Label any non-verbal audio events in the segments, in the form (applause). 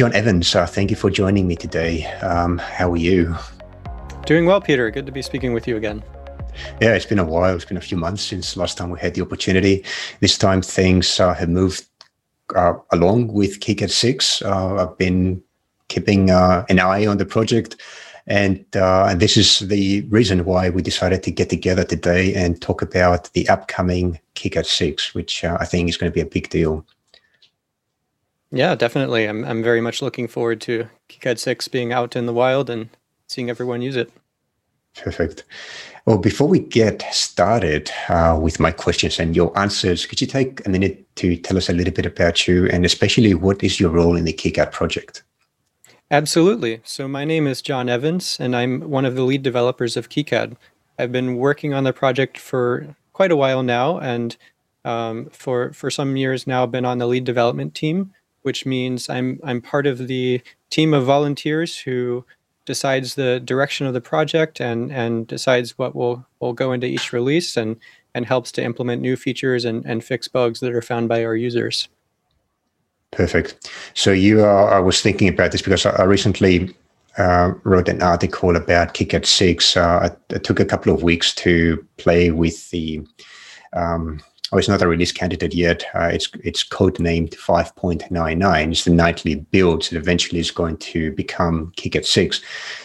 Jon Evans, uh, thank you for joining me today. Um, how are you? Doing well, Peter. Good to be speaking with you again. Yeah, it's been a while. It's been a few months since last time we had the opportunity. This time things uh, have moved uh, along with KiCad 6. Uh, I've been keeping uh, an eye on the project. And, uh, and this is the reason why we decided to get together today and talk about the upcoming KiCad 6, which uh, I think is going to be a big deal. Yeah, definitely. I'm, I'm very much looking forward to KiCad 6 being out in the wild and seeing everyone use it. Perfect. Well, before we get started uh, with my questions and your answers, could you take a minute to tell us a little bit about you and especially what is your role in the KiCad project? Absolutely. So, my name is Jon Evans, and I'm one of the lead developers of KiCad. I've been working on the project for quite a while now, and um, for for some years now, been on the lead development team, which means I'm I'm part of the team of volunteers who decides the direction of the project and and decides what will will go into each release and and helps to implement new features and, and fix bugs that are found by our users. Perfect. So you are, I was thinking about this because I, recently uh, wrote an article about KiCad 6. Uh, I, I, took a couple of weeks to play with the um, oh, it's not a release candidate yet. Uh, it's it's code named 5.99. It's the nightly build that eventually is going to become KiCad 6.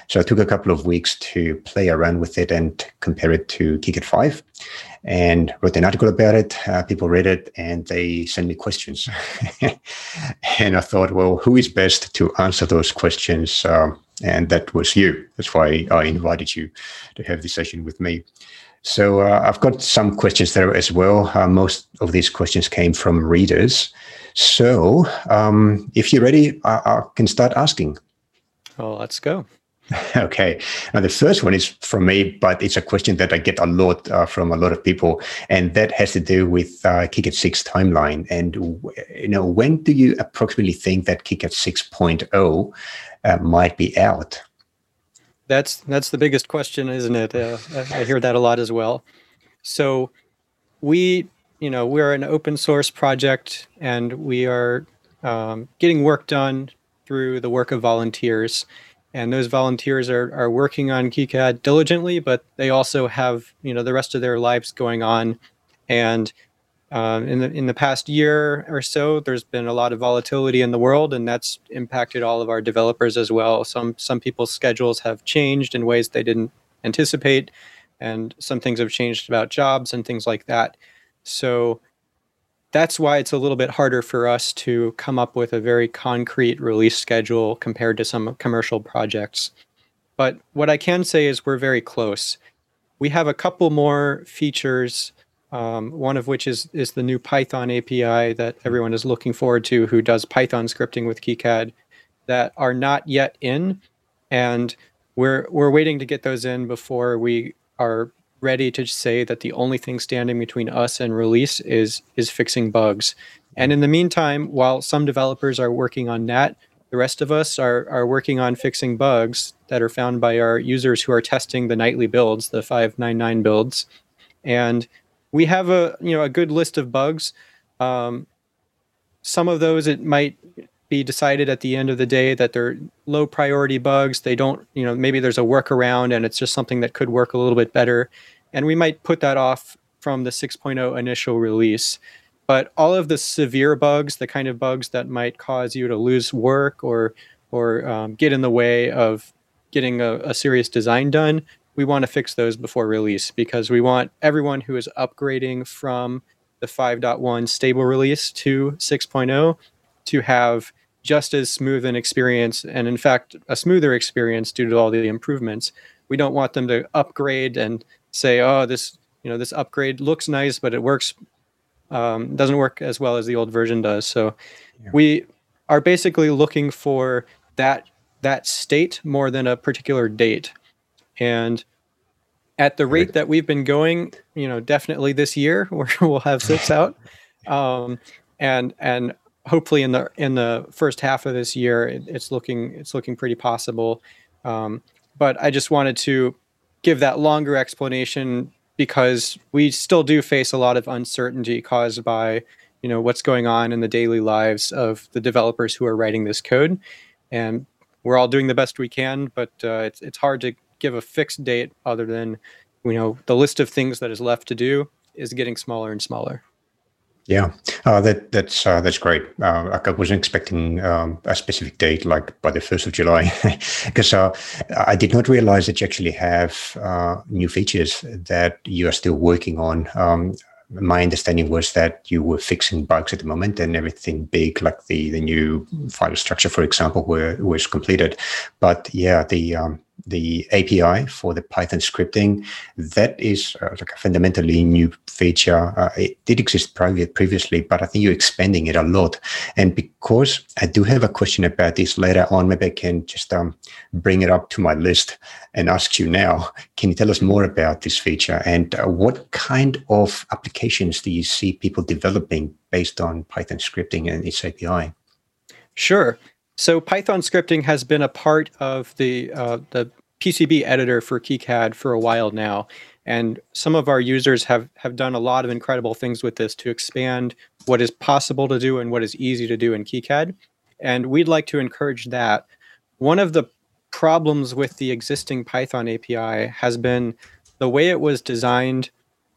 So I took a couple of weeks to play around with it and compare it to KiCad 5 and wrote an article about it. Uh, people read it and they sent me questions. (laughs) and I thought, well, who is best to answer those questions? Um, and that was you. That's why I invited you to have this session with me. So uh, I've got some questions there as well. Uh, most of these questions came from readers. So um, if you're ready, I, I can start asking. Well, let's go. (laughs) Okay. Now, the first one is from me, but it's a question that I get a lot uh, from a lot of people, and that has to do with uh, KiCad 6 timeline. And, you know, when do you approximately think that KiCad 6.0 uh, might be out? That's that's the biggest question, isn't it? Uh, I hear that a lot as well. So we, you know, we're an open source project, and we are um, getting work done through the work of volunteers. And those volunteers are, are working on KiCad diligently, but they also have, you know, the rest of their lives going on. And um, in the in the past year or so, there's been a lot of volatility in the world, and that's impacted all of our developers as well. Some some people's schedules have changed in ways they didn't anticipate, and some things have changed about jobs and things like that. So that's why it's a little bit harder for us to come up with a very concrete release schedule compared to some commercial projects. But what I can say is we're very close. We have a couple more features um, one of which is is the new Python API that everyone is looking forward to, who does Python scripting with KiCad, that are not yet in, and we're we're waiting to get those in before we are ready to say that the only thing standing between us and release is is fixing bugs. And in the meantime, while some developers are working on that, the rest of us are are working on fixing bugs that are found by our users who are testing the nightly builds, the 599 builds. And we have a you know a good list of bugs. Um, some of those it might be decided at the end of the day that they're low priority bugs. They don't you know maybe there's a workaround and it's just something that could work a little bit better, and we might put that off from the 6.0 initial release. But all of the severe bugs, the kind of bugs that might cause you to lose work or or um, get in the way of getting a, a serious design done, we want to fix those before release because we want everyone who is upgrading from the 5.1 stable release to 6.0 to have just as smooth an experience and in fact a smoother experience due to all the improvements. We don't want them to upgrade and say oh this you know this upgrade looks nice but it works um, doesn't work as well as the old version does. So yeah. we are basically looking for that that state more than a particular date and at the rate that we've been going, you know, definitely this year (laughs) we'll have six out, um, and and hopefully in the in the first half of this year it, it's looking it's looking pretty possible. Um, but I just wanted to give that longer explanation because we still do face a lot of uncertainty caused by you know what's going on in the daily lives of the developers who are writing this code. And we're all doing the best we can but uh, it's, it's hard to give a fixed date other than you know the list of things that is left to do is getting smaller and smaller yeah, uh, that that's uh, that's great. Uh, I wasn't expecting um, a specific date, like by the first of July, (laughs) because uh, I did not realize that you actually have uh, new features that you are still working on. Um, my understanding was that you were fixing bugs at the moment and everything big like the the new file structure for example were was completed but yeah the um, the API for the Python scripting. That is uh, like a fundamentally new feature. Uh, it did exist previously, but I think you're expanding it a lot. And because I do have a question about this later on, maybe I can just um, bring it up to my list and ask you now. Can you tell us more about this feature and uh, what kind of applications do you see people developing based on Python scripting and its API? Sure. So Python scripting has been a part of the uh, the PCB editor for KiCad for a while now, and some of our users have have done a lot of incredible things with this to expand what is possible to do and what is easy to do in KiCad, and we'd like to encourage that. One of the problems with the existing Python API has been the way it was designed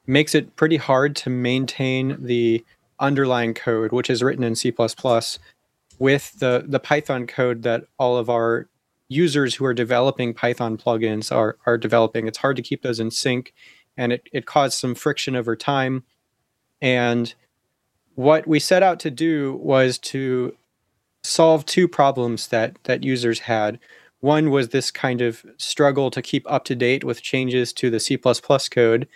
makes it pretty hard to maintain the underlying code, which is written in C++, with the the Python code that all of our users who are developing Python plugins are are developing. It's hard to keep those in sync, and it it caused some friction over time. And what we set out to do was to solve two problems that that users had. One was this kind of struggle to keep up to date with changes to the C++ code,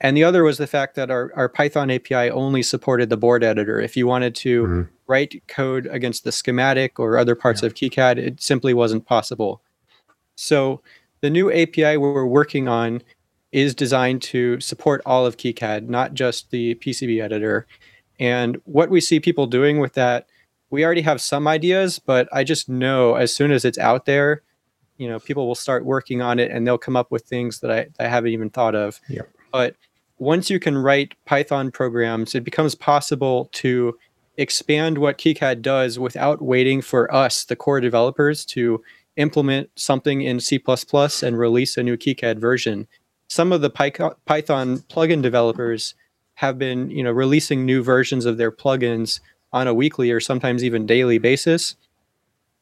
and the other was the fact that our, our Python API only supported the board editor. If you wanted to mm-hmm. write code against the schematic or other parts yeah. of KiCad, it simply wasn't possible. So the new API we're working on is designed to support all of KiCad, not just the PCB editor. And what we see people doing with that, we already have some ideas, but I just know as soon as it's out there, you know, people will start working on it and they'll come up with things that I, I haven't even thought of. Yeah. But once you can write Python programs, it becomes possible to expand what KiCad does without waiting for us, the core developers, to implement something in C++ and release a new KiCad version. Some of the Python plugin developers have been, you know, releasing new versions of their plugins on a weekly or sometimes even daily basis.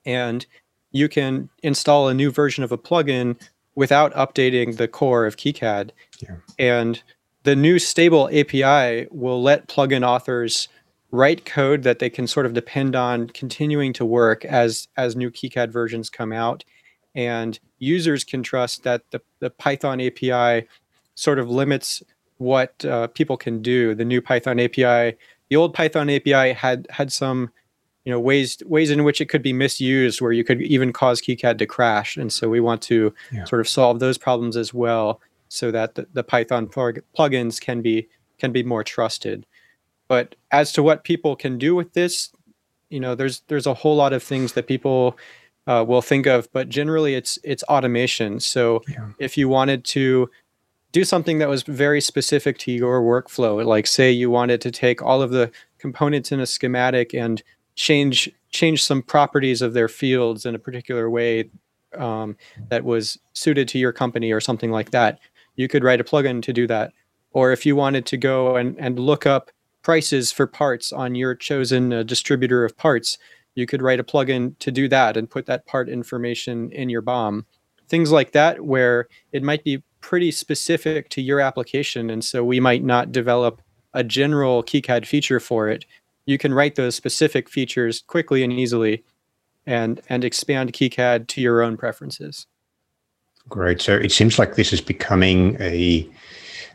And you can install a new version of a plugin without updating the core of KiCad. Yeah. And the new stable API will let plugin authors write code that they can sort of depend on continuing to work as as new KiCad versions come out, and users can trust that the, the Python API sort of limits what uh, people can do. The new Python API, the old Python API had had some you know ways ways in which it could be misused where you could even cause KiCad to crash and so we want to yeah. sort of solve those problems as well so that the, the Python plug- plugins can be can be more trusted. But as to what people can do with this, you know, there's there's a whole lot of things that people uh, will think of, but generally it's it's automation. So yeah. if you wanted to do something that was very specific to your workflow, like say you wanted to take all of the components in a schematic and change change some properties of their fields in a particular way um, that was suited to your company or something like that you could write a plugin to do that. Or if you wanted to go and, and look up prices for parts on your chosen uh, distributor of parts, you could write a plugin to do that and put that part information in your BOM. Things like that, where it might be pretty specific to your application. And so we might not develop a general KiCad feature for it. You can write those specific features quickly and easily and, and expand KiCad to your own preferences. Great. So it seems like this is becoming a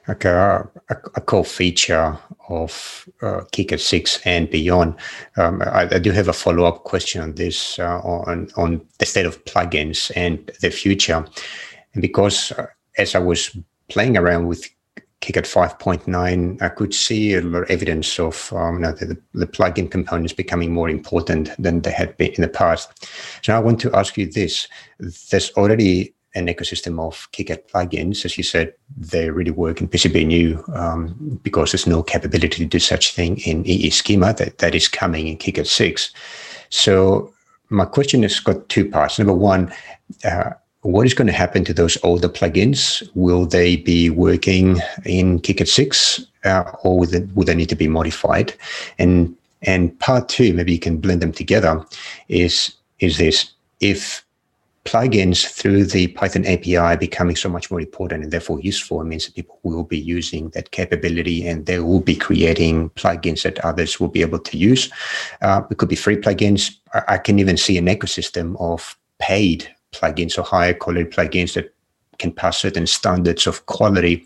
like a, a, a core feature of uh, KiCad 6 and beyond. Um, I, I, do have a follow up question on this uh, on on the state of plugins and the future, and because uh, as I was playing around with KiCad 5.9, I could see a lot of evidence of um, you know, the, the plugin components becoming more important than they had been in the past. So I want to ask you this: There's already an ecosystem of KiCad plugins. As you said, they really work in PCBnew um, because there's no capability to do such thing in Eeschema that, that is coming in KiCad 6. So my question has got two parts. Number one, uh, what is going to happen to those older plugins? Will they be working in KiCad 6 uh, or will they, will they need to be modified? And and part two, maybe you can blend them together, is is this if plugins through the Python API becoming so much more important and therefore useful it means that people will be using that capability and they will be creating plugins that others will be able to use. Uh, it could be free plugins. I, can even see an ecosystem of paid plugins or higher quality plugins that can pass certain standards of quality.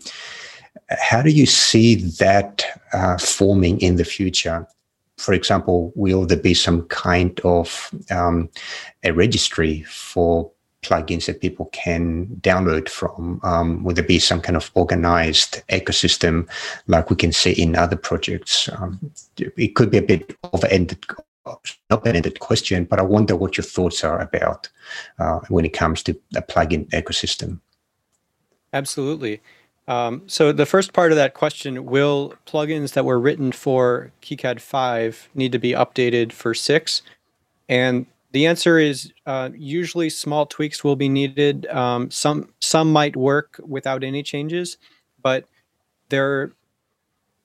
How do you see that uh, forming in the future? For example, will there be some kind of um, a registry for plugins that people can download from? Um, will there be some kind of organized ecosystem like we can see in other projects? Um, it could be a bit of-ended, open-ended question, but I wonder what your thoughts are about uh, when it comes to a plugin ecosystem. Absolutely. Um, so the first part of that question, will plugins that were written for KiCad 5 need to be updated for 6? And the answer is uh, usually small tweaks will be needed. Um, some some might work without any changes, but there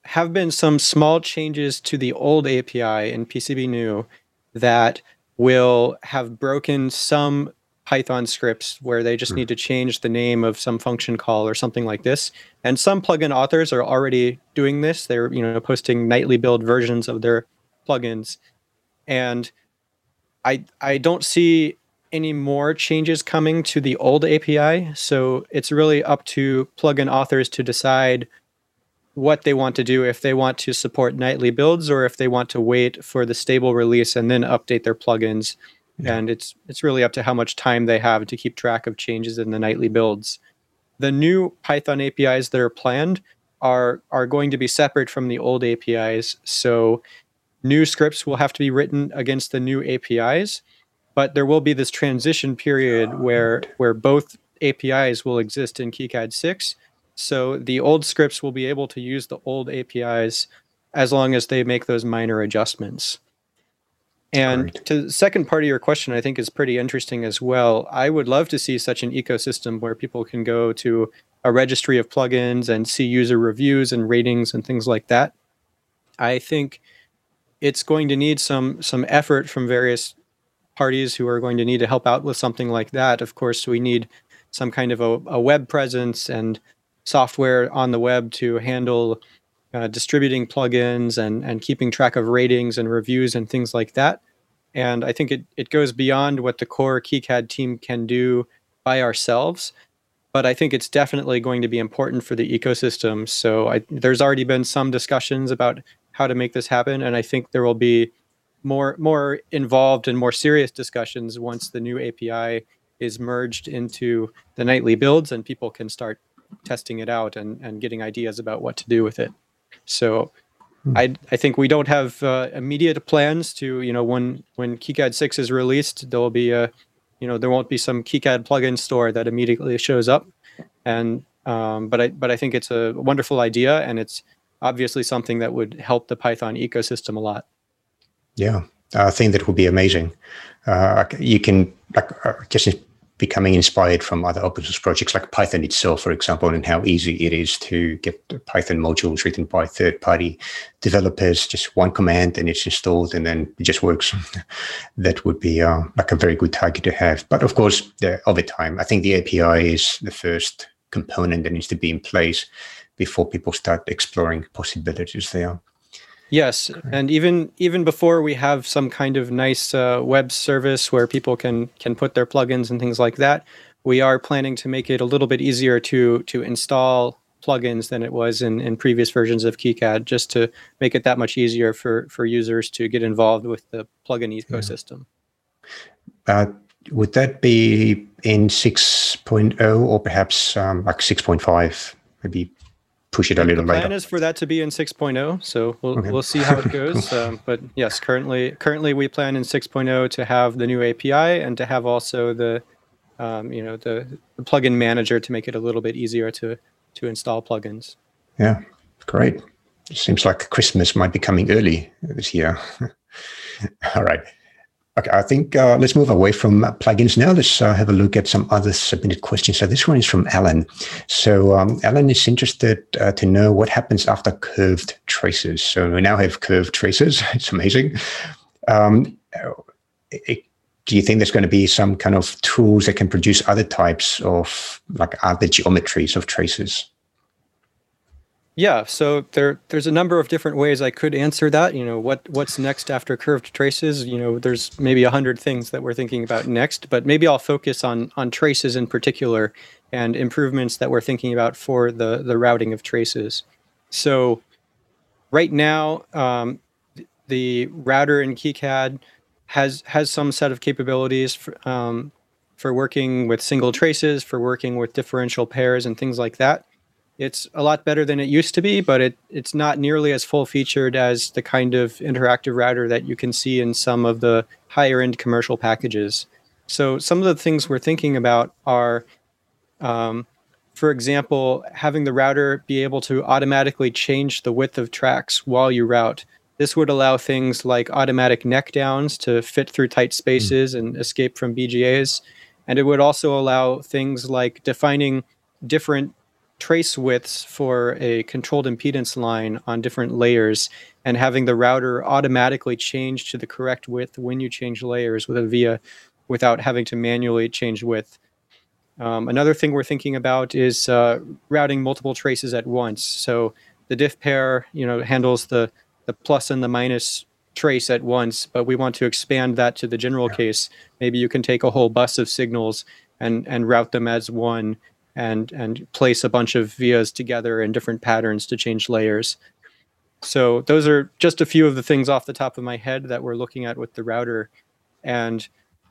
have been some small changes to the old API in PCBnew that will have broken some Python scripts where they just hmm. need to change the name of some function call or something like this. And some plugin authors are already doing this. They're you know posting nightly build versions of their plugins, and I I don't see any more changes coming to the old API. So it's really up to plugin authors to decide what they want to do if they want to support nightly builds or if they want to wait for the stable release and then update their plugins yeah. and it's it's really up to how much time they have to keep track of changes in the nightly builds. The new Python APIs that are planned are are going to be separate from the old APIs. So new scripts will have to be written against the new APIs, but there will be this transition period where where both APIs will exist in KiCad 6. So the old scripts will be able to use the old APIs as long as they make those minor adjustments. And right. to the second part of your question, I think is pretty interesting as well. I would love to see such an ecosystem where people can go to a registry of plugins and see user reviews and ratings and things like that. I think it's going to need some some effort from various parties who are going to need to help out with something like that. Of course, we need some kind of a, a web presence and software on the web to handle uh, distributing plugins and, and keeping track of ratings and reviews and things like that. And I think it, it goes beyond what the core KiCad team can do by ourselves. But I think it's definitely going to be important for the ecosystem. So I, there's already been some discussions about how to make this happen. And I think there will be more more involved and more serious discussions once the new API is merged into the nightly builds and people can start testing it out and, and getting ideas about what to do with it. So hmm. I I think we don't have uh, immediate plans to you know when when KiCad six is released there will be a you know there won't be some KiCad plugin store that immediately shows up, and um, but I but I think it's a wonderful idea and it's obviously something that would help the Python ecosystem a lot. Yeah, I think that would be amazing. Uh, you can like uh, becoming inspired from other open source projects like Python itself, for example, and how easy it is to get Python modules written by third party developers, just one command and it's installed and then it just works. (laughs) that would be uh, like a very good target to have. But of course, over time, I think the API is the first component that needs to be in place before people start exploring possibilities there. Yes, and even even before we have some kind of nice uh, web service where people can can put their plugins and things like that, we are planning to make it a little bit easier to to install plugins than it was in, in previous versions of KiCad, just to make it that much easier for for users to get involved with the plugin ecosystem. Yeah. Uh, would that be in 6.0 or perhaps um, like 6.5, maybe push it a little the plan later. is for that to be in 6.0 so we'll, okay. we'll see how it (laughs) goes um, but yes currently currently we plan in 6.0 to have the new api and to have also the um, you know, the, the plugin manager to make it a little bit easier to to install plugins. Yeah, great. Seems like Christmas might be coming early this year. (laughs) All right. Okay, I think uh, let's move away from plugins now. Let's uh, have a look at some other submitted questions. So this one is from Alan. So um, Alan is interested uh, to know what happens after curved traces. So we now have curved traces. (laughs) It's amazing. Um, it, do you think there's going to be some kind of tools that can produce other types of like other geometries of traces? Yeah, so there there's a number of different ways I could answer that. You know, what what's next after curved traces? You know, there's maybe a hundred things that we're thinking about next, but maybe I'll focus on on traces in particular and improvements that we're thinking about for the the routing of traces. So, right now, um, the router in KiCad has has some set of capabilities for, um, for working with single traces, for working with differential pairs, and things like that it's a lot better than it used to be, but it, it's not nearly as full featured as the kind of interactive router that you can see in some of the higher end commercial packages. So some of the things we're thinking about are, um, for example, having the router be able to automatically change the width of tracks while you route. This would allow things like automatic neck downs to fit through tight spaces and escape from BGAs. And it would also allow things like defining different trace widths for a controlled impedance line on different layers and having the router automatically change to the correct width when you change layers with a VIA without having to manually change width. Um, another thing we're thinking about is uh, routing multiple traces at once. So the diff pair, you know, handles the the plus and the minus trace at once, but we want to expand that to the general yeah. case. Maybe you can take a whole bus of signals and and route them as one and and place a bunch of vias together in different patterns to change layers. So those are just a few of the things off the top of my head that we're looking at with the router. And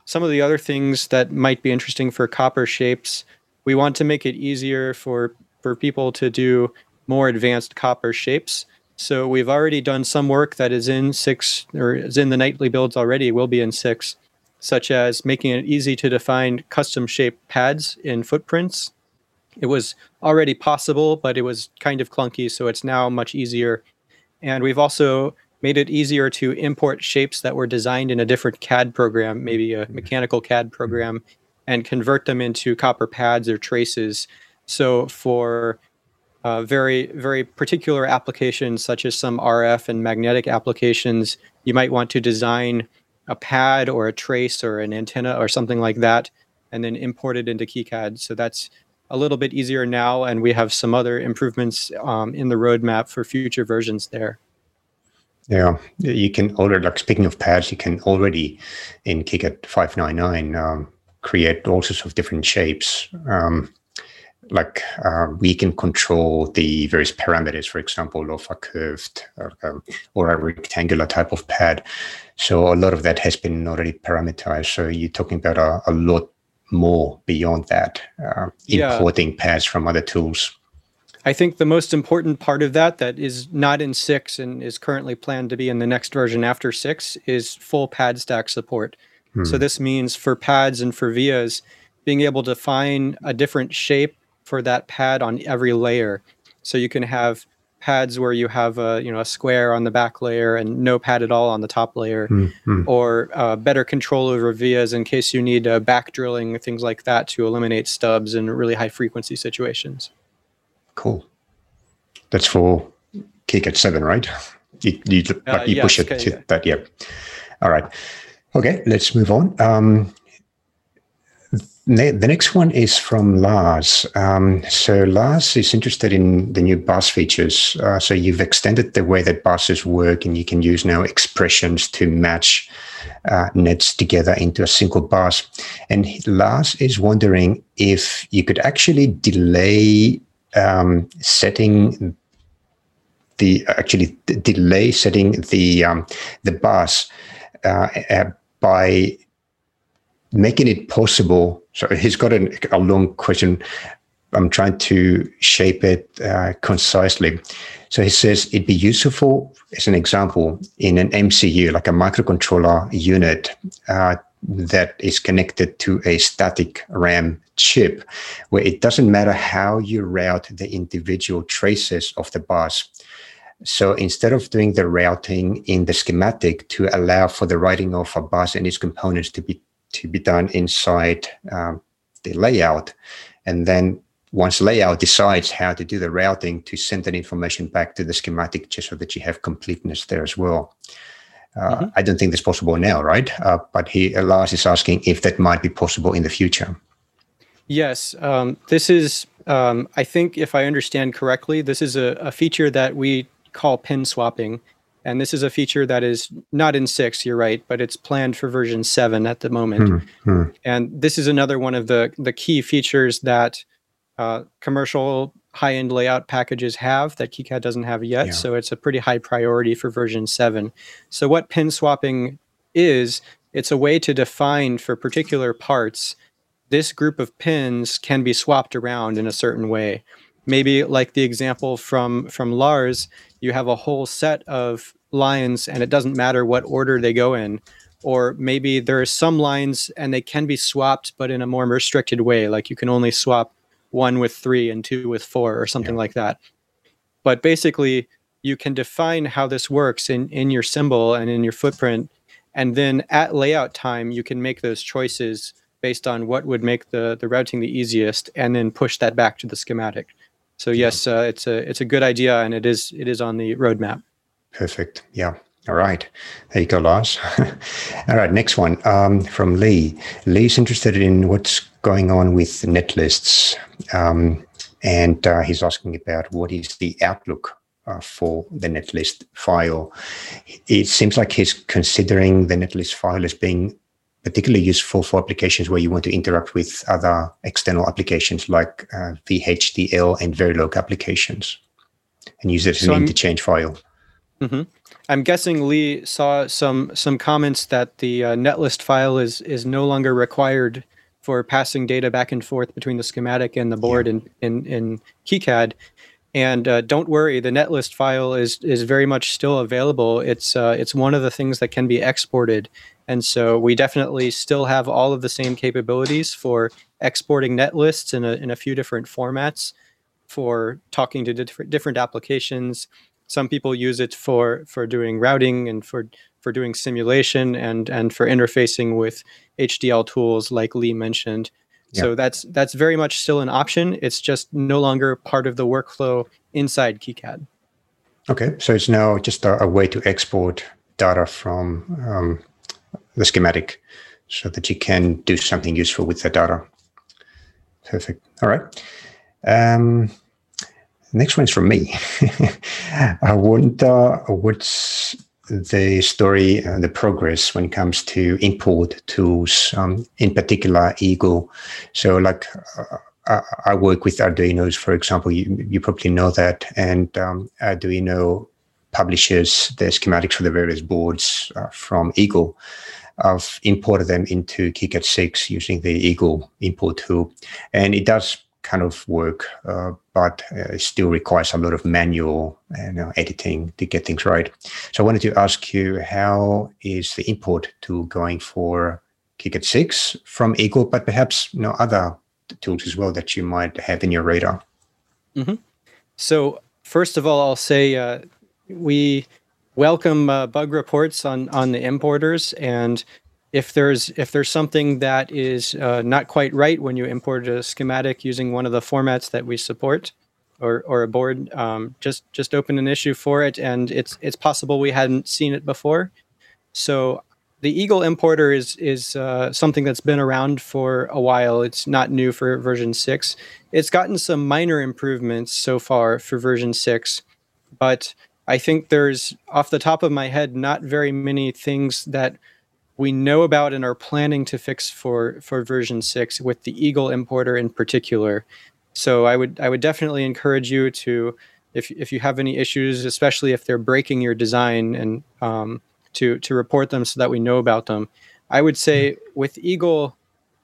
some of the other things that might be interesting for copper shapes, we want to make it easier for for people to do more advanced copper shapes. So we've already done some work that is in six or is in the nightly builds already, will be in six, such as making it easy to define custom shaped pads in footprints it was already possible, but it was kind of clunky, so it's now much easier. And we've also made it easier to import shapes that were designed in a different CAD program, maybe a mechanical CAD program, and convert them into copper pads or traces. So for uh, very, very particular applications, such as some RF and magnetic applications, you might want to design a pad or a trace or an antenna or something like that, and then import it into KiCad. So that's a little bit easier now, and we have some other improvements um, in the roadmap for future versions there. Yeah, you can already, like speaking of pads, you can already in KiCad 599 um, create all sorts of different shapes. Um, like uh, we can control the various parameters, for example, of a curved or, um, or, a rectangular type of pad. So a lot of that has been already parameterized. So you're talking about a, a lot more beyond that, uh, importing yeah. pads from other tools. I think the most important part of that, that is not in six and is currently planned to be in the next version after six, is full pad stack support. Hmm. So this means for pads and for vias, being able to find a different shape for that pad on every layer. So you can have pads where you have a you know a square on the back layer and no pad at all on the top layer, mm-hmm. or uh, better control over vias in case you need uh, back drilling things like that to eliminate stubs in really high frequency situations. Cool. That's for KiCad seven, right? You you, uh, you yes, push it okay, to yeah. that, yeah. All right. Okay, let's move on. Um, the next one is from Lars. Um, so Lars is interested in the new bus features. Uh, so you've extended the way that buses work, and you can use now expressions to match uh, nets together into a single bus. And Lars is wondering if you could actually delay um, setting the actually delay setting the um, the bus uh, uh by making it possible so he's got a, a long question. I'm trying to shape it uh, concisely. So he says it'd be useful, as an example, in an MCU, like a microcontroller unit, uh, that is connected to a static RAM chip, where it doesn't matter how you route the individual traces of the bus. So instead of doing the routing in the schematic to allow for the writing of a bus and its components to be to be done inside um, the layout, and then once layout decides how to do the routing to send that information back to the schematic just so that you have completeness there as well. Uh, mm-hmm. I don't think that's possible now, right? Uh, but he Lars is asking if that might be possible in the future. Yes, um, this is. Um, I think if I understand correctly, this is a, a, feature that we call pin swapping, and this is a feature that is not in six. You're right, but it's planned for version seven at the moment. Mm-hmm. And this is another one of the the key features that uh, commercial high end layout packages have that KiCad doesn't have yet. Yeah. So it's a pretty high priority for version 7. So, what pin swapping is, it's a way to define for particular parts this group of pins can be swapped around in a certain way. Maybe like the example from from Lars, you have a whole set of lines and it doesn't matter what order they go in. Or maybe there are some lines and they can be swapped, but in a more restricted way. Like you can only swap one with three and two with four or something yeah. like that. But basically, you can define how this works in, in your symbol and in your footprint. And then at layout time, you can make those choices based on what would make the, the routing the easiest and then push that back to the schematic. So yes, uh, it's a it's a good idea and it is it is on the roadmap. Perfect. Yeah. All right. There you go, Lars. (laughs) All right. Next one um, from Lee. Lee's interested in what's going on with netlists. Um, and uh, he's asking about what is the outlook uh, for the netlist file. It seems like he's considering the netlist file as being particularly useful for applications where you want to interact with other external applications like uh, VHDL and Verilog applications and use it as so an I'm, interchange file. Mm-hmm. I'm guessing Lee saw some some comments that the uh, netlist file is is no longer required for passing data back and forth between the schematic and the board yeah. in, in, in KiCad. And uh, don't worry, the netlist file is is very much still available. It's uh, it's one of the things that can be exported, and so we definitely still have all of the same capabilities for exporting netlists in a in a few different formats, for talking to different different applications. Some people use it for for doing routing and for for doing simulation and and for interfacing with HDL tools like Lee mentioned. Yeah. So that's that's very much still an option. It's just no longer part of the workflow inside KiCad. Okay, so it's now just a, a way to export data from um, the schematic so that you can do something useful with the data. Perfect. All right. Um, next one is from me. (laughs) I wonder what's the story and the progress when it comes to import tools, um, in particular Eagle. So, like uh, I work with Arduinos, for example. You, you probably know that, and um, Arduino publishes the schematics for the various boards uh, from Eagle. I've imported them into KiCad 6 using the Eagle import tool, and it does kind of work, uh, but uh, it still requires a lot of manual uh, editing to get things right. So I wanted to ask you, how is the import tool going for KiCad 6 from Eagle, but perhaps you know, other tools as well that you might have in your radar? Mm-hmm. So first of all, I'll say uh, we welcome uh, bug reports on on the importers. And if there's if there's something that is uh, not quite right when you import a schematic using one of the formats that we support or, or a board um, just just open an issue for it. And it's it's possible we hadn't seen it before. So the eagle importer is is uh, something that's been around for a while. It's not new for version 6 it's gotten some minor improvements so far for version 6 but i think there's off the top of my head not very many things that we know about and are planning to fix for for version 6 with the eagle importer in particular so i would i would definitely encourage you to if, if you have any issues especially if they're breaking your design and um, to to report them so that we know about them i would say mm-hmm. with eagle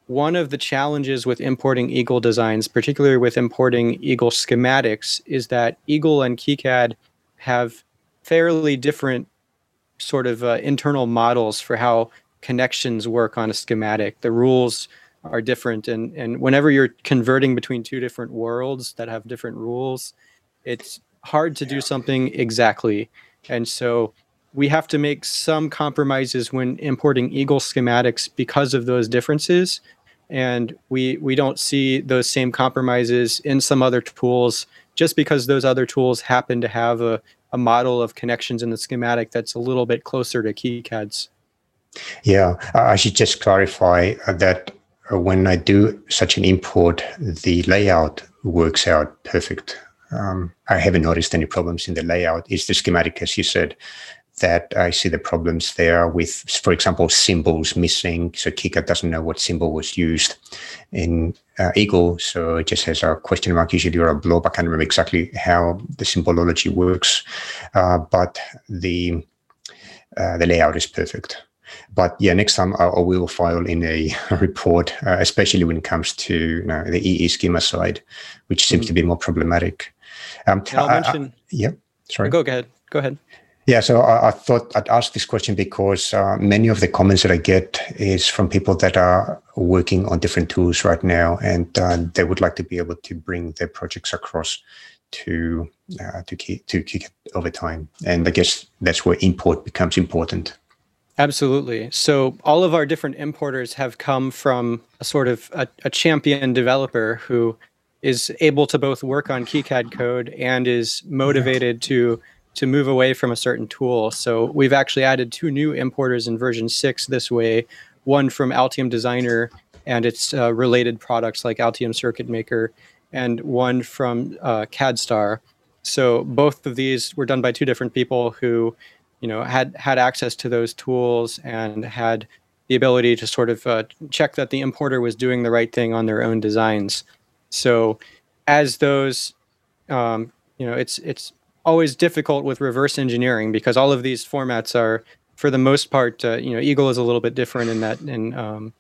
one of the challenges with importing eagle designs particularly with importing eagle schematics is that eagle and kicad have fairly different sort of uh, internal models for how connections work on a schematic. The rules are different, and and whenever you're converting between two different worlds that have different rules, it's hard to do something exactly. And so we have to make some compromises when importing Eagle schematics because of those differences. And we we don't see those same compromises in some other tools just because those other tools happen to have a, a model of connections in the schematic that's a little bit closer to KiCad's. Yeah, I should just clarify that when I do such an import, the layout works out perfect. Um, I haven't noticed any problems in the layout. It's the schematic, as you said, that I see the problems there with, for example, symbols missing. So KiCad doesn't know what symbol was used in uh, Eagle. So it just has a question mark usually or a blob. I can't remember exactly how the symbolology works, uh, but the uh, the layout is perfect. But yeah, next time I, I will file in a (laughs) report, uh, especially when it comes to you know, the Eeschema side, which seems mm-hmm. to be more problematic. Um, I'll I, mention. I, yeah, sorry. Go ahead. Go ahead. Yeah, so I, I, thought I'd ask this question because uh, many of the comments that I get is from people that are working on different tools right now, and uh, they would like to be able to bring their projects across to uh, to to it over time. And I guess that's where import becomes important. Absolutely. So all of our different importers have come from a sort of a, a champion developer who is able to both work on KiCad code and is motivated to to move away from a certain tool. So we've actually added two new importers in version six this way, one from Altium Designer and its uh, related products like Altium Circuit Maker, and one from uh, CADStar. So both of these were done by two different people who, you know, had had access to those tools and had the ability to sort of uh, check that the importer was doing the right thing on their own designs. So as those, um, you know, it's it's always difficult with reverse engineering because all of these formats are, for the most part, uh, you know, Eagle is a little bit different in that, in um,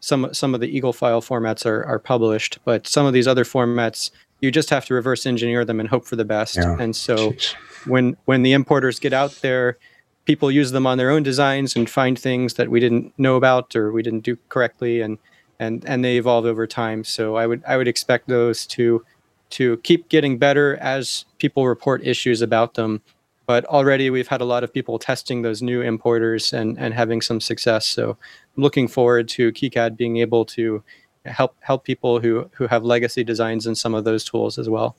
some some of the Eagle file formats are are published, but some of these other formats you just have to reverse engineer them and hope for the best. Yeah. And so, Jeez. when when the importers get out there, people use them on their own designs and find things that we didn't know about or we didn't do correctly, and and and they evolve over time. So I would I would expect those to to keep getting better as people report issues about them. But already we've had a lot of people testing those new importers and, and having some success. So I'm looking forward to KiCad being able to help help people who who have legacy designs in some of those tools as well.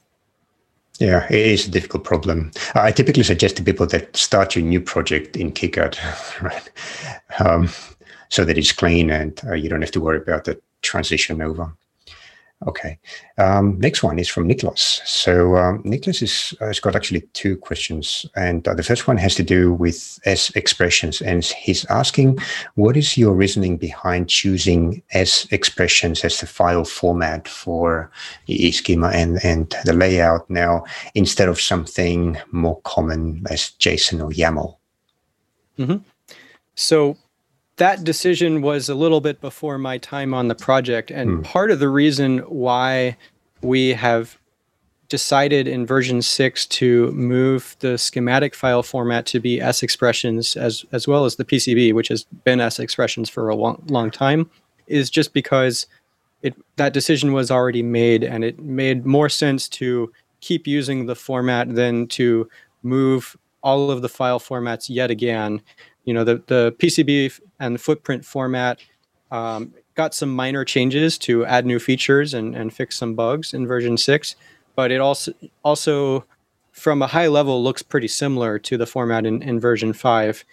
Yeah, it is a difficult problem. I typically suggest to people that start your new project in KiCad, (laughs) right? Um, so that it's clean and uh, you don't have to worry about the transition over. Okay. Um, next one is from Nicholas. So um, Nicholas is, uh, has got actually two questions, and uh, the first one has to do with S expressions, and he's asking, what is your reasoning behind choosing S expressions as the file format for the schema and and the layout now instead of something more common as JSON or YAML? Mm-hmm. So that decision was a little bit before my time on the project. And hmm. part of the reason why we have decided in version 6 to move the schematic file format to be S expressions as, as well as the PCB, which has been S expressions for a long, long time, is just because it that decision was already made and it made more sense to keep using the format than to move all of the file formats yet again you know, the, the PCB and the footprint format um, got some minor changes to add new features and, and fix some bugs in version 6, but it also, also from a high level looks pretty similar to the format in, in version 5.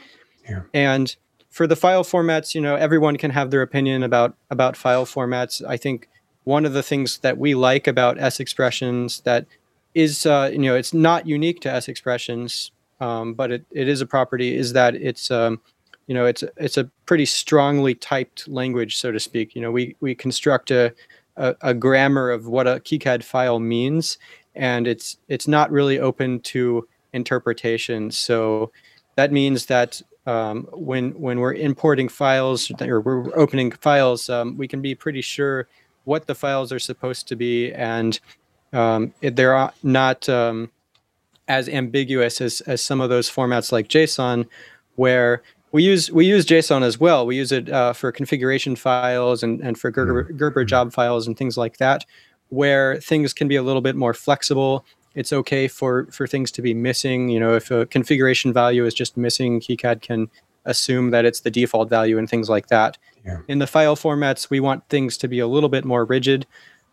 Yeah. And for the file formats, you know, everyone can have their opinion about about file formats. I think one of the things that we like about S expressions that is, uh, you know, it's not unique to S expressions, um, but it, it is a property is that it's um, you know it's it's a pretty strongly typed language so to speak. You know we we construct a, a, a grammar of what a KiCad file means and it's it's not really open to interpretation. So that means that um, when when we're importing files or we're opening files um, we can be pretty sure what the files are supposed to be and um, they're not um, as ambiguous as, as some of those formats like JSON, where we use we use JSON as well. We use it uh, for configuration files and and for Gerber, mm-hmm. Gerber job files and things like that, where things can be a little bit more flexible. It's okay for for things to be missing. You know, if a configuration value is just missing, KiCad can assume that it's the default value and things like that. Yeah. In the file formats, we want things to be a little bit more rigid,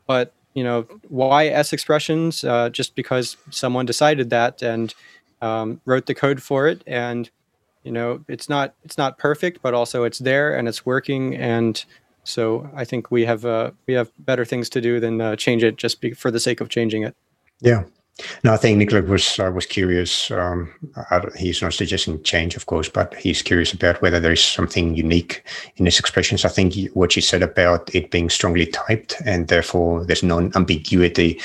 but you know, why S expressions? Uh, just because someone decided that and um, wrote the code for it, and you know, it's not it's not perfect, but also it's there and it's working, and so I think we have uh, we have better things to do than uh, change it just be, for the sake of changing it. Yeah, no, I think Nicola was uh, was curious. Um, he's not suggesting change, of course, but he's curious about whether there is something unique in S expressions. I think what you said about it being strongly typed and therefore there's no ambiguity,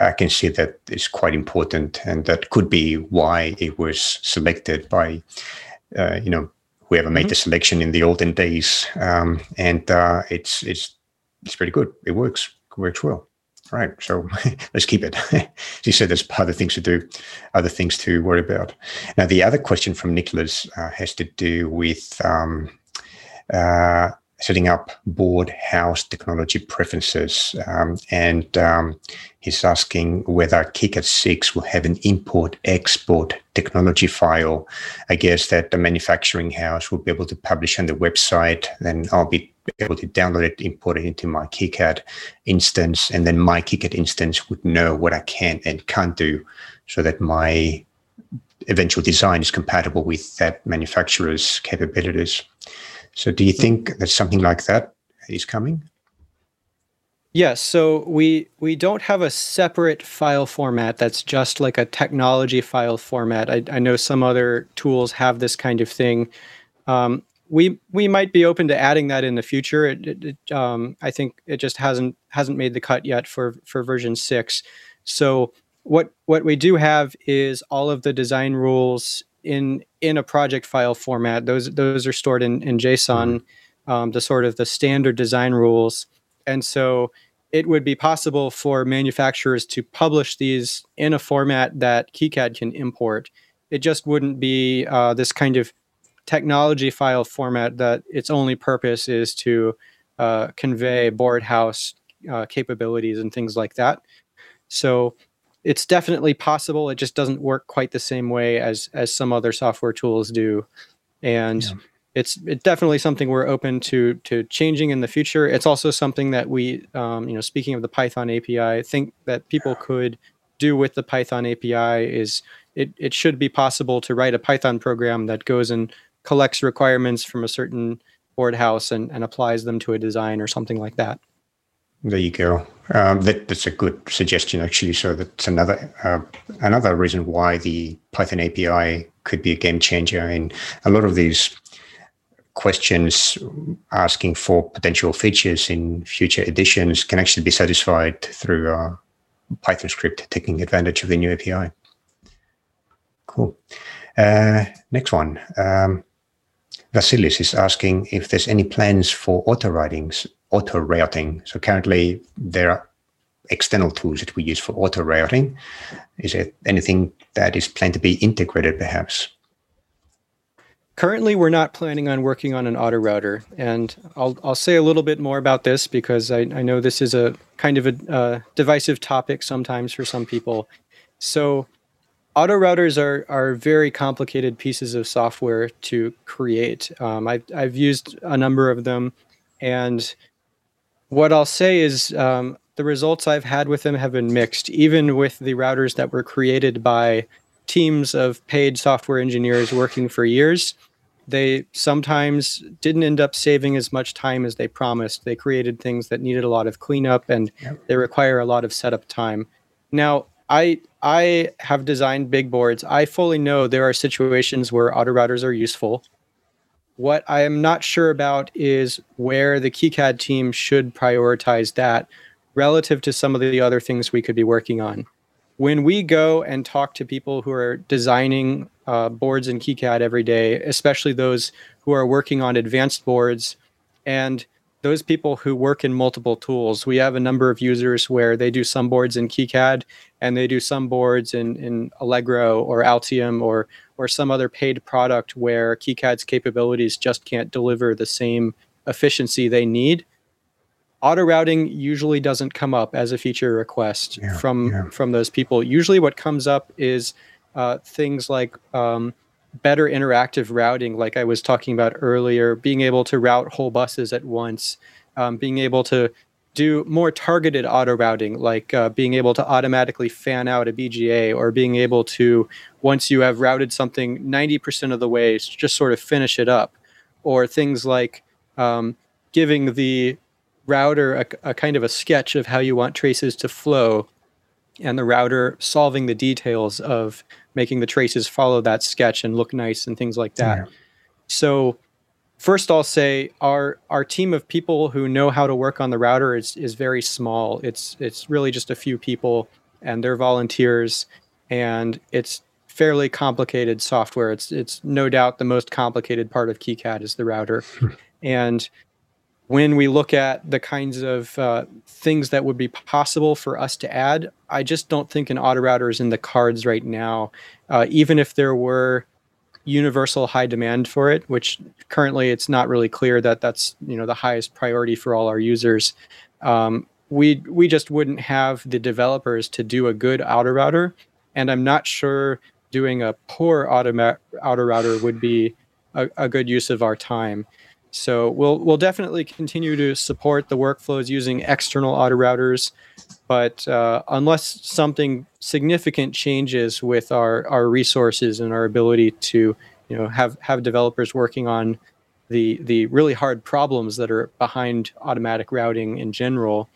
I can see that is quite important, and that could be why it was selected by, uh, you know, whoever made mm-hmm. the selection in the olden days. Um, and uh, it's it's it's pretty good. It works works well right so (laughs) let's keep it. (laughs) She said there's other things to do other things to worry about. Now the other question from nicholas uh, has to do with um, uh, setting up board house technology preferences. Um, and um, he's asking whether KiCad 6 will have an import export technology file. I guess that the manufacturing house will be able to publish on the website then i'll be able to download it import it into my KiCad instance and then my KiCad instance would know what i can and can't do so that my eventual design is compatible with that manufacturer's capabilities so, do you think that something like that is coming? Yes. So we we don't have a separate file format that's just like a technology file format. I, I know some other tools have this kind of thing. Um, we we might be open to adding that in the future. It, it, it, um, I think it just hasn't hasn't made the cut yet for for version six. So what what we do have is all of the design rules in in a project file format. Those those are stored in in JSON, mm-hmm. um, the sort of the standard design rules, and so it would be possible for manufacturers to publish these in a format that KiCad can import. It just wouldn't be uh, this kind of technology file format that its only purpose is to uh, convey board house uh, capabilities and things like that. So it's definitely possible. It just doesn't work quite the same way as as some other software tools do, and yeah. it's it's definitely something we're open to to changing in the future. It's also something that we, um, you know, speaking of the Python API, think that people could do with the Python API is it it should be possible to write a Python program that goes and collects requirements from a certain board house and, and applies them to a design or something like that. There you go. Um, that, that's a good suggestion, actually. So that's another uh, another reason why the Python API could be a game changer. In a lot of these questions asking for potential features in future editions can actually be satisfied through a Python script taking advantage of the new API. Cool. Uh, next one. Um, Vasilis is asking if there's any plans for auto writings auto routing. So currently there are external tools that we use for auto routing. Is there anything that is planned to be integrated perhaps? Currently, we're not planning on working on an auto router, and I'll I'll say a little bit more about this because I, I know this is a kind of a uh, divisive topic sometimes for some people. So, auto routers are are very complicated pieces of software to create. Um, I've I've used a number of them, and what I'll say is um, the results I've had with them have been mixed, even with the routers that were created by teams of paid software engineers working for years. They sometimes didn't end up saving as much time as they promised. They created things that needed a lot of cleanup and yep. they require a lot of setup time. Now, I I have designed big boards. I fully know there are situations where auto routers are useful what I am not sure about is where the KiCad team should prioritize that relative to some of the other things we could be working on. When we go and talk to people who are designing uh, boards in KiCad every day, especially those who are working on advanced boards, and those people who work in multiple tools, we have a number of users where they do some boards in KiCad and they do some boards in, in Allegro or Altium or or some other paid product where KiCad's capabilities just can't deliver the same efficiency they need, auto routing usually doesn't come up as a feature request yeah, from yeah. from those people. Usually, what comes up is uh, things like um, better interactive routing, like I was talking about earlier, being able to route whole buses at once, um, being able to do more targeted auto routing, like uh, being able to automatically fan out a BGA or being able to, once you have routed something 90% of the way, just sort of finish it up. Or things like um, giving the router a, a, kind of a sketch of how you want traces to flow and the router solving the details of making the traces follow that sketch and look nice and things like that. Yeah. So first I'll say our our team of people who know how to work on the router is is very small. It's it's really just a few people and they're volunteers and it's fairly complicated software. It's it's no doubt the most complicated part of KiCad is the router. Hmm. and when we look at the kinds of uh, things that would be possible for us to add, I just don't think an auto router is in the cards right now. Uh, even if there were universal high demand for it, which currently it's not really clear that that's you know the highest priority for all our users. Um, we we just wouldn't have the developers to do a good auto router, and I'm not sure doing a poor auto auto router would be a, a good use of our time. So we'll we'll definitely continue to support the workflows using external auto routers, but uh, unless something significant changes with our our resources and our ability to you know have have developers working on the the really hard problems that are behind automatic routing in general,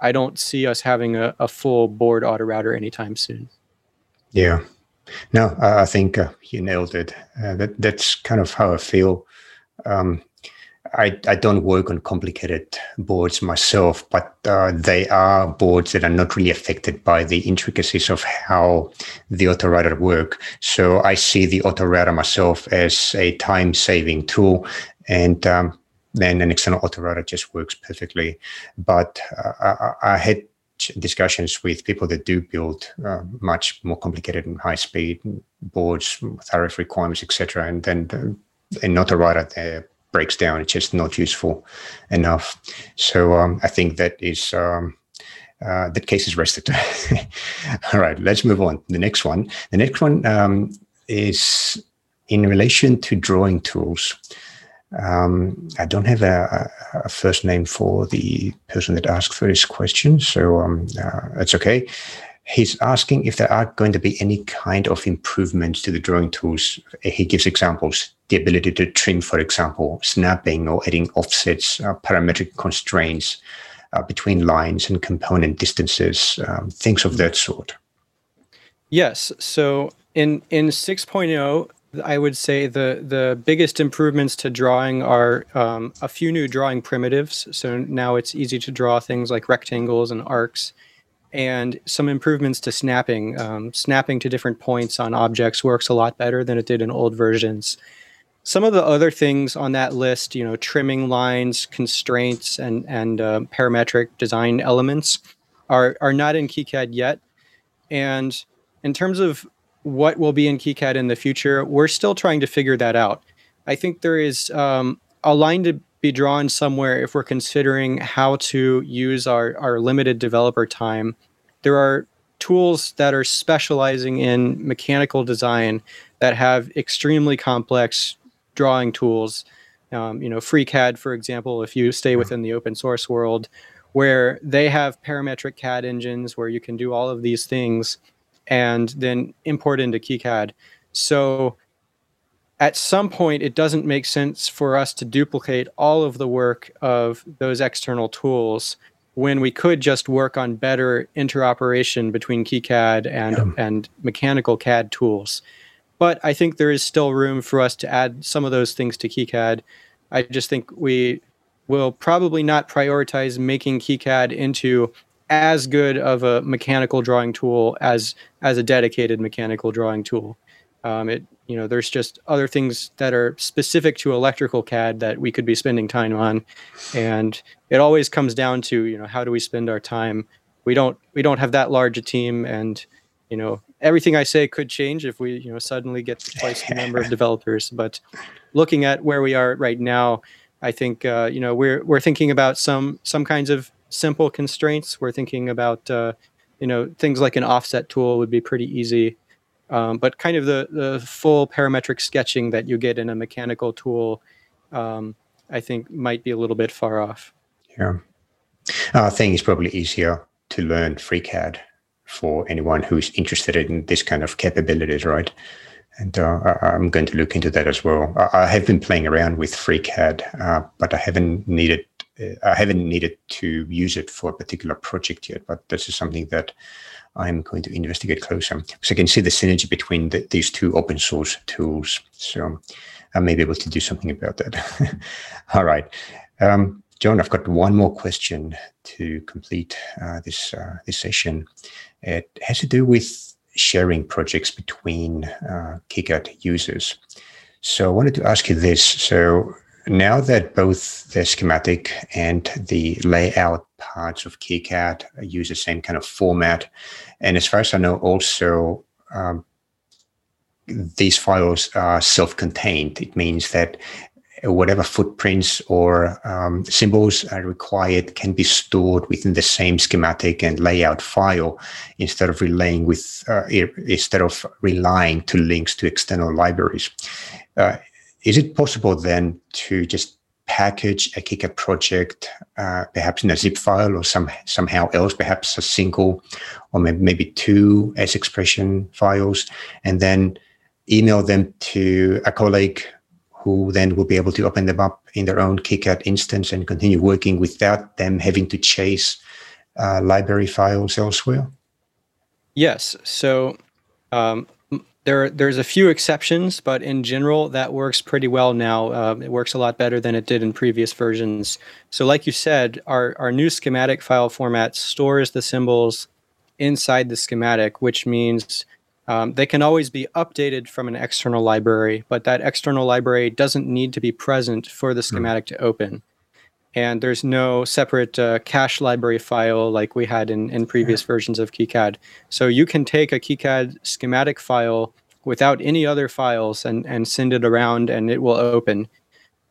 I don't see us having a, a full board auto router anytime soon. Yeah, no, I think uh, you nailed it. Uh, that that's kind of how I feel. Um, I, I don't work on complicated boards myself, but uh, they are boards that are not really affected by the intricacies of how the autorouter work. So I see the autorouter myself as a time saving tool, and um, then an external autorouter just works perfectly. But uh, I, I, had discussions with people that do build uh, much more complicated and high speed boards, tariff requirements, etc., and then uh, an autorouter there breaks down. It's just not useful enough. So um, I think that is um, uh, that case is rested. (laughs) All right, let's move on. The next one. The next one um, is in relation to drawing tools. Um, I don't have a, a, first name for the person that asked for this question, so um, uh, it's okay. He's asking if there are going to be any kind of improvements to the drawing tools. He gives examples the ability to trim, for example, snapping or adding offsets, uh, parametric constraints uh, between lines and component distances, um, things of that sort. Yes. So in in 6.0, I would say the the biggest improvements to drawing are um, a few new drawing primitives. So now it's easy to draw things like rectangles and arcs, and some improvements to snapping. Um, snapping to different points on objects works a lot better than it did in old versions. Some of the other things on that list, you know, trimming lines, constraints, and and uh, parametric design elements, are are not in KiCad yet. And in terms of what will be in KiCad in the future, we're still trying to figure that out. I think there is um, a line to be drawn somewhere if we're considering how to use our, our limited developer time. There are tools that are specializing in mechanical design that have extremely complex drawing tools. Um, you know, FreeCAD, for example, if you stay within the open source world, where they have parametric CAD engines where you can do all of these things and then import into KiCad. So at some point, it doesn't make sense for us to duplicate all of the work of those external tools when we could just work on better interoperation between KiCad and, yeah. and mechanical CAD tools. But I think there is still room for us to add some of those things to KiCad. I just think we will probably not prioritize making KiCad into as good of a mechanical drawing tool as as a dedicated mechanical drawing tool. Um, it you know there's just other things that are specific to electrical CAD that we could be spending time on, and it always comes down to you know how do we spend our time. We don't we don't have that large a team, and you know everything I say could change if we you know suddenly get twice the number of (laughs) developers. But looking at where we are right now, I think uh, you know we're we're thinking about some some kinds of simple constraints. We're thinking about uh, you know things like an offset tool would be pretty easy. Um, but kind of the, the full parametric sketching that you get in a mechanical tool, um, I think might be a little bit far off. Yeah. Uh, I think it's probably easier to learn FreeCAD for anyone who's interested in this kind of capabilities, right? And uh, I'm going to look into that as well. I have been playing around with FreeCAD, uh, but I haven't needed I haven't needed to use it for a particular project yet. But this is something that I'm going to investigate closer because I can see the synergy between the, these two open source tools. So I may be able to do something about that. (laughs) All right. Um, Jon, I've got one more question to complete uh, this uh, this session. It has to do with sharing projects between uh, KiCad users. So I wanted to ask you this. So now that both the schematic and the layout parts of KiCad use the same kind of format, and as far as I know, also um, these files are self-contained. It means that whatever footprints or um, symbols are required can be stored within the same schematic and layout file instead of relying with uh, instead of relying to links to external libraries. Uh, is it possible then to just package a KiCad project, uh, perhaps in a zip file or some somehow else, perhaps a single or maybe, two S expression files, and then email them to a colleague who then will be able to open them up in their own KiCad instance and continue working without them having to chase uh, library files elsewhere? Yes. So um, there, there's a few exceptions, but in general, that works pretty well now. Uh, it works a lot better than it did in previous versions. So, like you said, our, our new schematic file format stores the symbols inside the schematic, which means um, they can always be updated from an external library, but that external library doesn't need to be present for the hmm. schematic mm. to open. And there's no separate uh, cache library file like we had in, in previous versions of KiCad. So you can take a KiCad schematic file without any other files and, and send it around and it will open.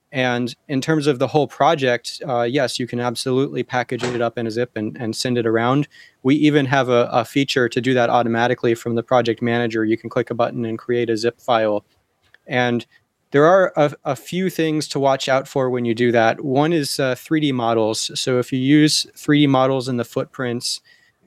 And in terms of the whole project, uh, yes, you can absolutely package it up in a zip and, and send it around. We even have a, a, feature to do that automatically from the project manager. You can click a button and create a zip file. And there are a, a few things to watch out for when you do that. One is uh, 3D models. So if you use 3D models in the footprints,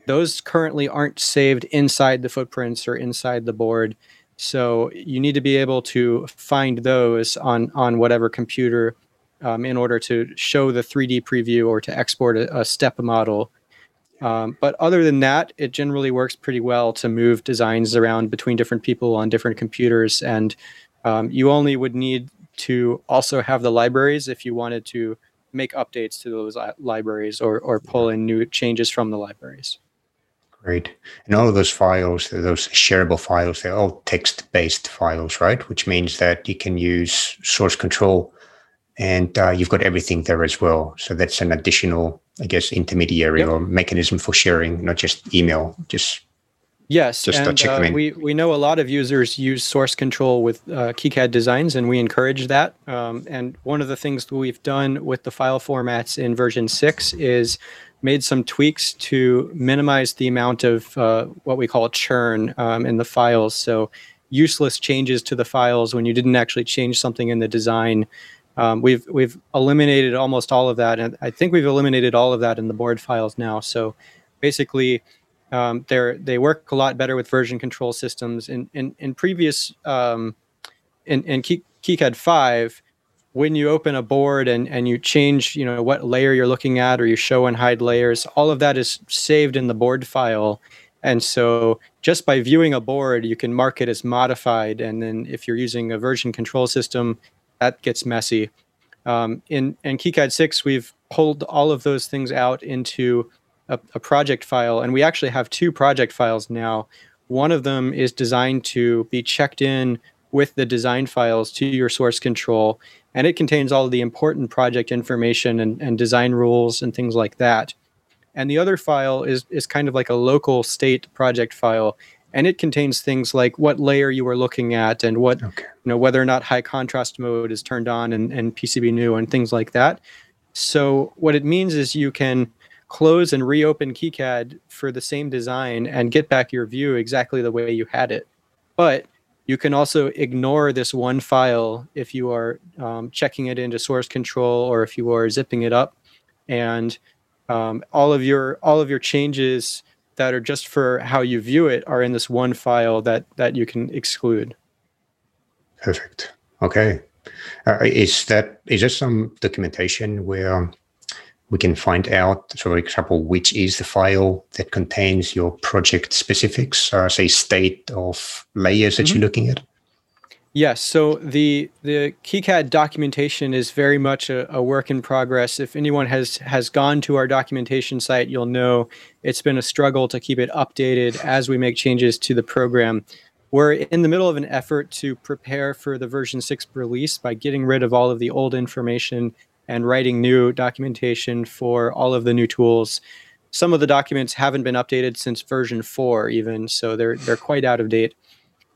those currently aren't saved inside the footprints or inside the board. So you need to be able to find those on on whatever computer um, in order to show the 3D preview or to export a, a step model. Um, but other than that, it generally works pretty well to move designs around between different people on different computers. And um, you only would need to also have the libraries if you wanted to make updates to those libraries or, or pull in new changes from the libraries. Great. And all of those files, those shareable files, they're all text-based files, right? Which means that you can use source control and uh, you've got everything there as well. So that's an additional, I guess, intermediary yep. or mechanism for sharing, not just email, just Yes, just and uh, we we know a lot of users use source control with uh, KiCad designs, and we encourage that. Um, and one of the things that we've done with the file formats in version six is made some tweaks to minimize the amount of uh, what we call churn um, in the files. So useless changes to the files when you didn't actually change something in the design. Um, we've we've eliminated almost all of that, and I think we've eliminated all of that in the board files now. So basically, um, they work a lot better with version control systems. In in, in previous um, in in KiCad five, when you open a board and, and you change, you know, what layer you're looking at or you show and hide layers, all of that is saved in the board file. And so just by viewing a board, you can mark it as modified. And then if you're using a version control system, that gets messy. Um, in, in KiCad 6, we've pulled all of those things out into a, a project file. And we actually have two project files now. One of them is designed to be checked in with the design files to your source control and it contains all of the important project information and, and design rules and things like that. And the other file is is kind of like a local state project file, and it contains things like what layer you are looking at and what Okay. you know whether or not high contrast mode is turned on and, and Pcbnew and things like that. So what it means is you can close and reopen KiCad for the same design and get back your view exactly the way you had it. But you can also ignore this one file if you are um, checking it into source control or if you are zipping it up, and um, all of your all of your changes that are just for how you view it are in this one file that that you can exclude. Perfect. Okay. Uh, is that is there some documentation where we can find out, for example, which is the file that contains your project specifics, uh, say state of layers that Mhm. you're looking at? Yes, so the the KiCad documentation is very much a, a work in progress. If anyone has has gone to our documentation site, you'll know it's been a struggle to keep it updated as we make changes to the program. We're in the middle of an effort to prepare for the version 6 release by getting rid of all of the old information and writing new documentation for all of the new tools. Some of the documents haven't been updated since version 4 even, so they're they're quite out of date.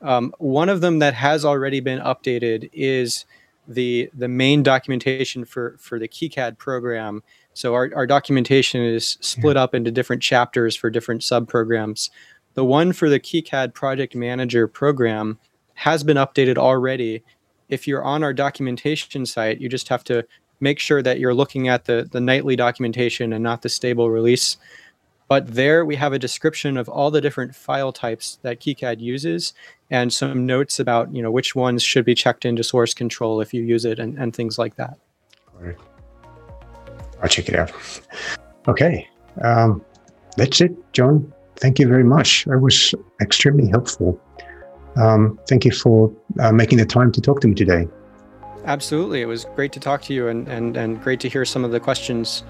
Um, one of them that has already been updated is the the main documentation for for the KiCad program. So our, our documentation is split up into different chapters for different subprograms. The one for the KiCad Project Manager program has been updated already. If you're on our documentation site, you just have to make sure that you're looking at the, the nightly documentation and not the stable release. But there we have a description of all the different file types that KiCad uses and some notes about you know which ones should be checked into source control if you use it and, and things like that. All right. I'll check it out. Okay. Um, that's it, Jon. Thank you very much. That was extremely helpful. Um, thank you for uh, making the time to talk to me today. Absolutely. It was great to talk to you and, and, and great to hear some of the questions